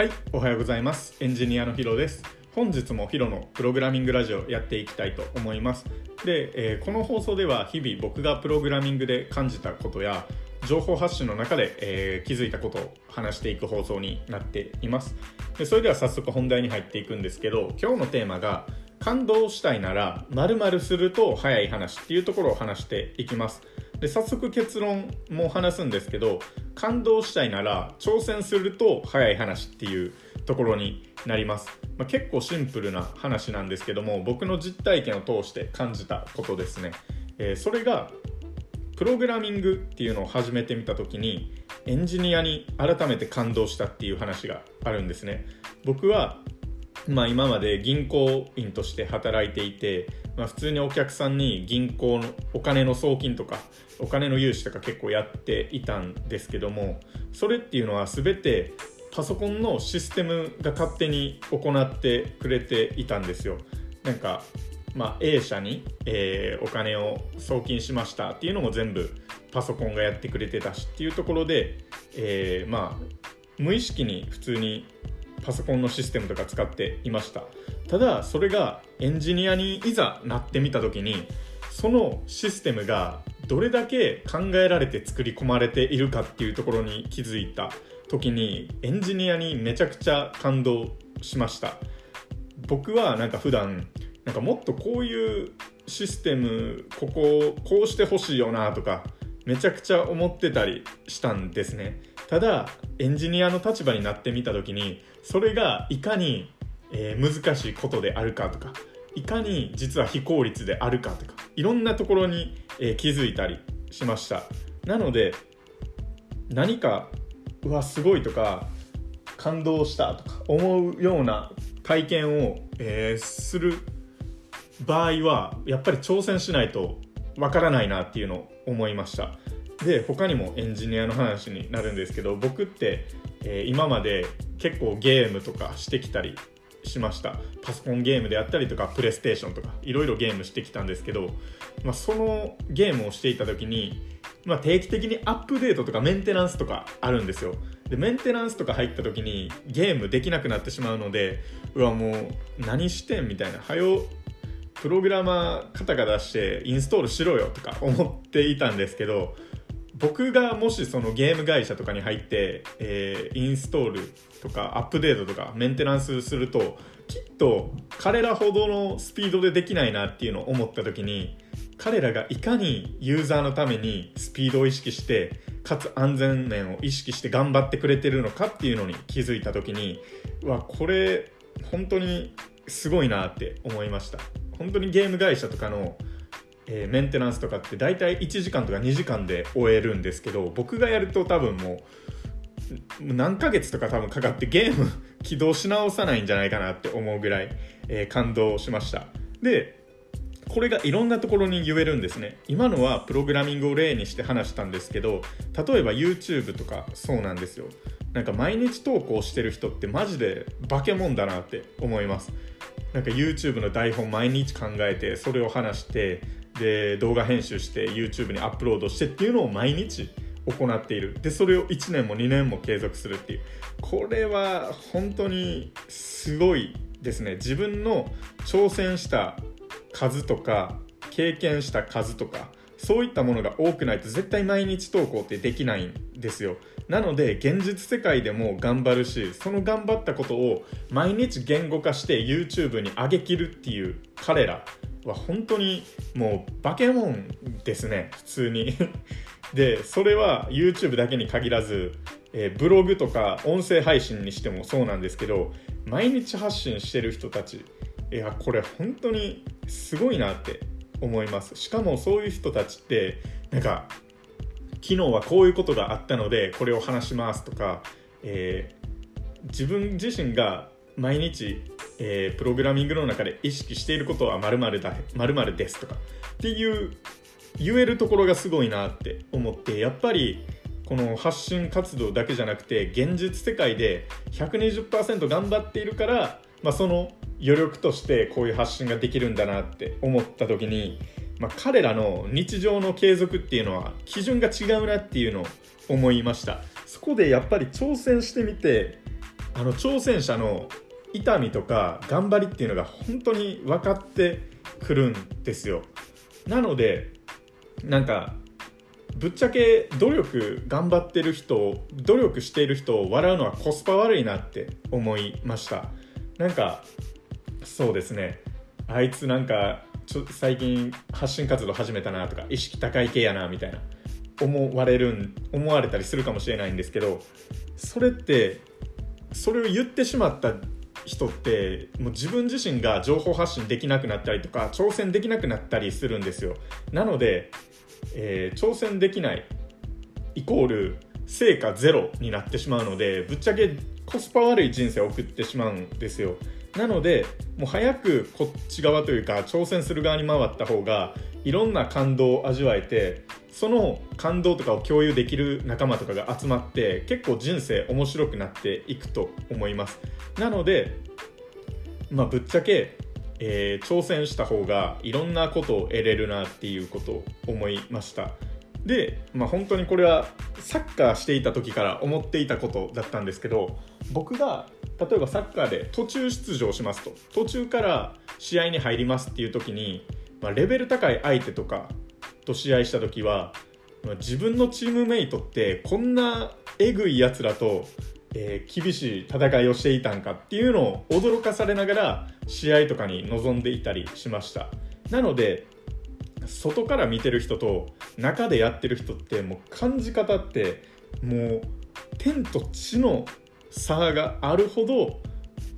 はい、おはようございます。エンジニアのヒロです。本日もヒロのプログラミングラジオやっていきたいと思います。で、えーこの放送では日々僕がプログラミングで感じたことや情報発信の中で、えー気づいたことを話していく放送になっています。でそれでは早速本題に入っていくんですけど、今日のテーマが感動したいなら〇〇すると早い話っていうところを話していきます。で早速結論も話すんですけど感動したいなら挑戦すると早い話っていうところになります、まあ、結構シンプルな話なんですけども僕の実体験を通して感じたことですね、えーそれがプログラミングっていうのを始めてみた時にエンジニアに改めて感動したっていう話があるんですね。僕はまあ、今まで銀行員として働いていて、まあ、普通にお客さんに銀行のお金の送金とかお金の融資とか結構やっていたんですけどもそれっていうのは全てパソコンのシステムが勝手に行ってくれていたんですよ。なんか、まあ、A 社に、えーお金を送金しましたっていうのも全部パソコンがやってくれてたしっていうところで、えーまあ無意識に普通にパソコンのシステムとか使っていました。ただそれがエンジニアにいざなってみた時にそのシステムがどれだけ考えられて作り込まれているかっていうところに気づいた時にエンジニアにめちゃくちゃ感動しました。僕はなんか普段なんかもっとこういうシステムこここうしてほしいよなとかめちゃくちゃ思ってたりしたんですね。ただエンジニアの立場になってみた時にそれがいかに、えー難しいことであるかとかいかに実は非効率であるかとかいろんなところに、えー気づいたりしました。なので何かうわすごいとか感動したとか思うような体験を、えーする場合はやっぱり挑戦しないとわからないなっていうのを思いました。で他にもエンジニアの話になるんですけど僕って、えー今まで結構ゲームとかしてきたりしました。パソコンゲームであったりとかプレイステーションとかいろいろゲームしてきたんですけど、まあ、そのゲームをしていた時に、まあ、定期的にアップデートとかメンテナンスとかあるんですよ。でメンテナンスとか入った時にゲームできなくなってしまうのでうわもう何してんみたいなはよプログラマー方が出してインストールしろよとか思っていたんですけど僕がもしそのゲーム会社とかに入って、えーインストールとかアップデートとかメンテナンスするときっと彼らほどのスピードでできないなっていうのを思った時に彼らがいかにユーザーのためにスピードを意識してかつ安全面を意識して頑張ってくれてるのかっていうのに気づいた時にうわこれ本当にすごいなって思いました。本当にゲーム会社とかの、えメンテナンスとかって大体1時間とか2時間で終えるんですけど僕がやると多分もう何ヶ月とか多分かかってゲーム 起動し直さないんじゃないかなって思うぐらい、えー感動しました。でこれがいろんなところに言えるんですね。今のはプログラミングを例にして話したんですけど例えば YouTube とかそうなんですよ。なんか毎日投稿してる人ってマジで化け物だなって思います。なんか YouTube の台本毎日考えてそれを話してで動画編集して YouTube にアップロードしてっていうのを毎日行っている。でそれを1年も2年も継続するっていう。これは本当にすごいですね。自分の挑戦した数とか経験した数とかそういったものが多くないと絶対毎日投稿ってできないんですよ。なので現実世界でも頑張るしその頑張ったことを毎日言語化して YouTube に上げきるっていう彼ら。は本当にもう化け物ですね普通に。でそれは YouTube だけに限らず、えーブログとか音声配信にしてもそうなんですけど毎日発信してる人たちいやこれ本当にすごいなって思います。しかもそういう人たちってなんか昨日はこういうことがあったのでこれを話しますとか、えー自分自身が毎日、えープログラミングの中で意識していることは〇〇だ〇〇ですとかっていう言えるところがすごいなって思ってやっぱりこの発信活動だけじゃなくて現実世界で120%頑張っているから、まあ、その余力としてこういう発信ができるんだなって思った時に、まあ、彼らの日常の継続っていうのは基準が違うなっていうのを思いました。そこでやっぱり挑戦してみてあの挑戦者の痛みとか頑張りっていうのが本当に分かってくるんですよ。なのでなんかぶっちゃけ努力頑張ってる人努力している人を笑うのはコスパ悪いなって思いました。なんかそうですね。あいつなんかちょ最近発信活動始めたなとか意識高い系やなみたいな思われるん思われたりするかもしれないんですけどそれってそれを言ってしまった人ってもう自分自身が情報発信できなくなったりとか挑戦できなくなったりするんですよ。なので、えー、挑戦できないイコール成果ゼロになってしまうのでぶっちゃけコスパ悪い人生を送ってしまうんですよ。なのでもう早くこっち側というか挑戦する側に回った方がいろんな感動を味わえてその感動とかを共有できる仲間とかが集まって結構人生面白くなっていくと思います。なのでまあぶっちゃけ、えー、挑戦した方がいろんなことを得れるなっていうことを思いました。で、まあ、本当にこれはサッカーしていた時から思っていたことだったんですけど僕が例えばサッカーで途中出場しますと途中から試合に入りますっていう時に、まあ、レベル高い相手とかと試合した時は、自分のチームメイトってこんなえぐいやつらと、えー、厳しい戦いをしていたんかっていうのを驚かされながら試合とかに臨んでいたりしました。なので外から見てる人と中でやってる人ってもう感じ方ってもう天と地の差があるほど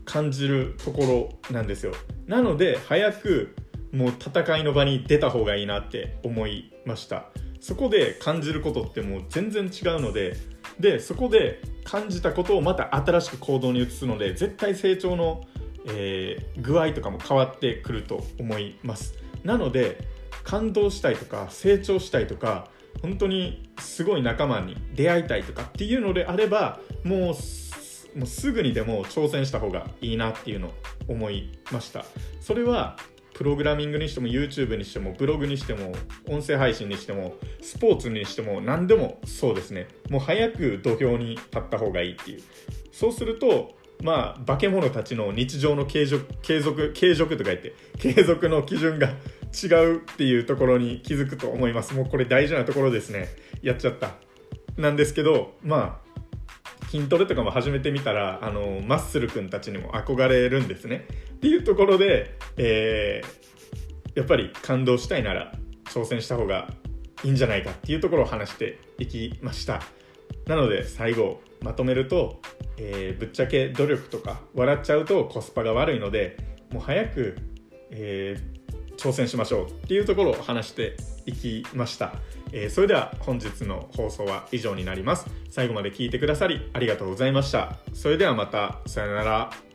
感じるところなんですよ。なので早くもう戦いの場に出た方がいいなって思いました。そこで感じることってもう全然違うのででそこで感じたことをまた新しく行動に移すので絶対成長の、えー、具合とかも変わってくると思います。なので感動したいとか成長したいとか本当にすごい仲間に出会いたいとかっていうのであればもうもうすぐにでも挑戦した方がいいなっていうのを思いました。それはプログラミングにしても YouTube にしてもブログにしても音声配信にしてもスポーツにしても何でもそうですね。もう早く土俵に立った方がいいっていう。そうするとまあ化け物たちの日常の継続継続継続とか言って継続の基準が違うっていうところに気づくと思います。もうこれ大事なところですね。やっちゃった。なんですけどまあ筋トレとかも始めてみたらあのマッスル君たちにも憧れるんですね。っていうところで、えー、やっぱり感動したいなら挑戦した方がいいんじゃないかっていうところを話していきました。なので最後まとめると、えー、ぶっちゃけ努力とか笑っちゃうとコスパが悪いのでもう早く、えー、挑戦しましょうっていうところを話していきました、えー、それでは本日の放送は以上になります。最後まで聞いてくださりありがとうございました。それではまた。さよなら。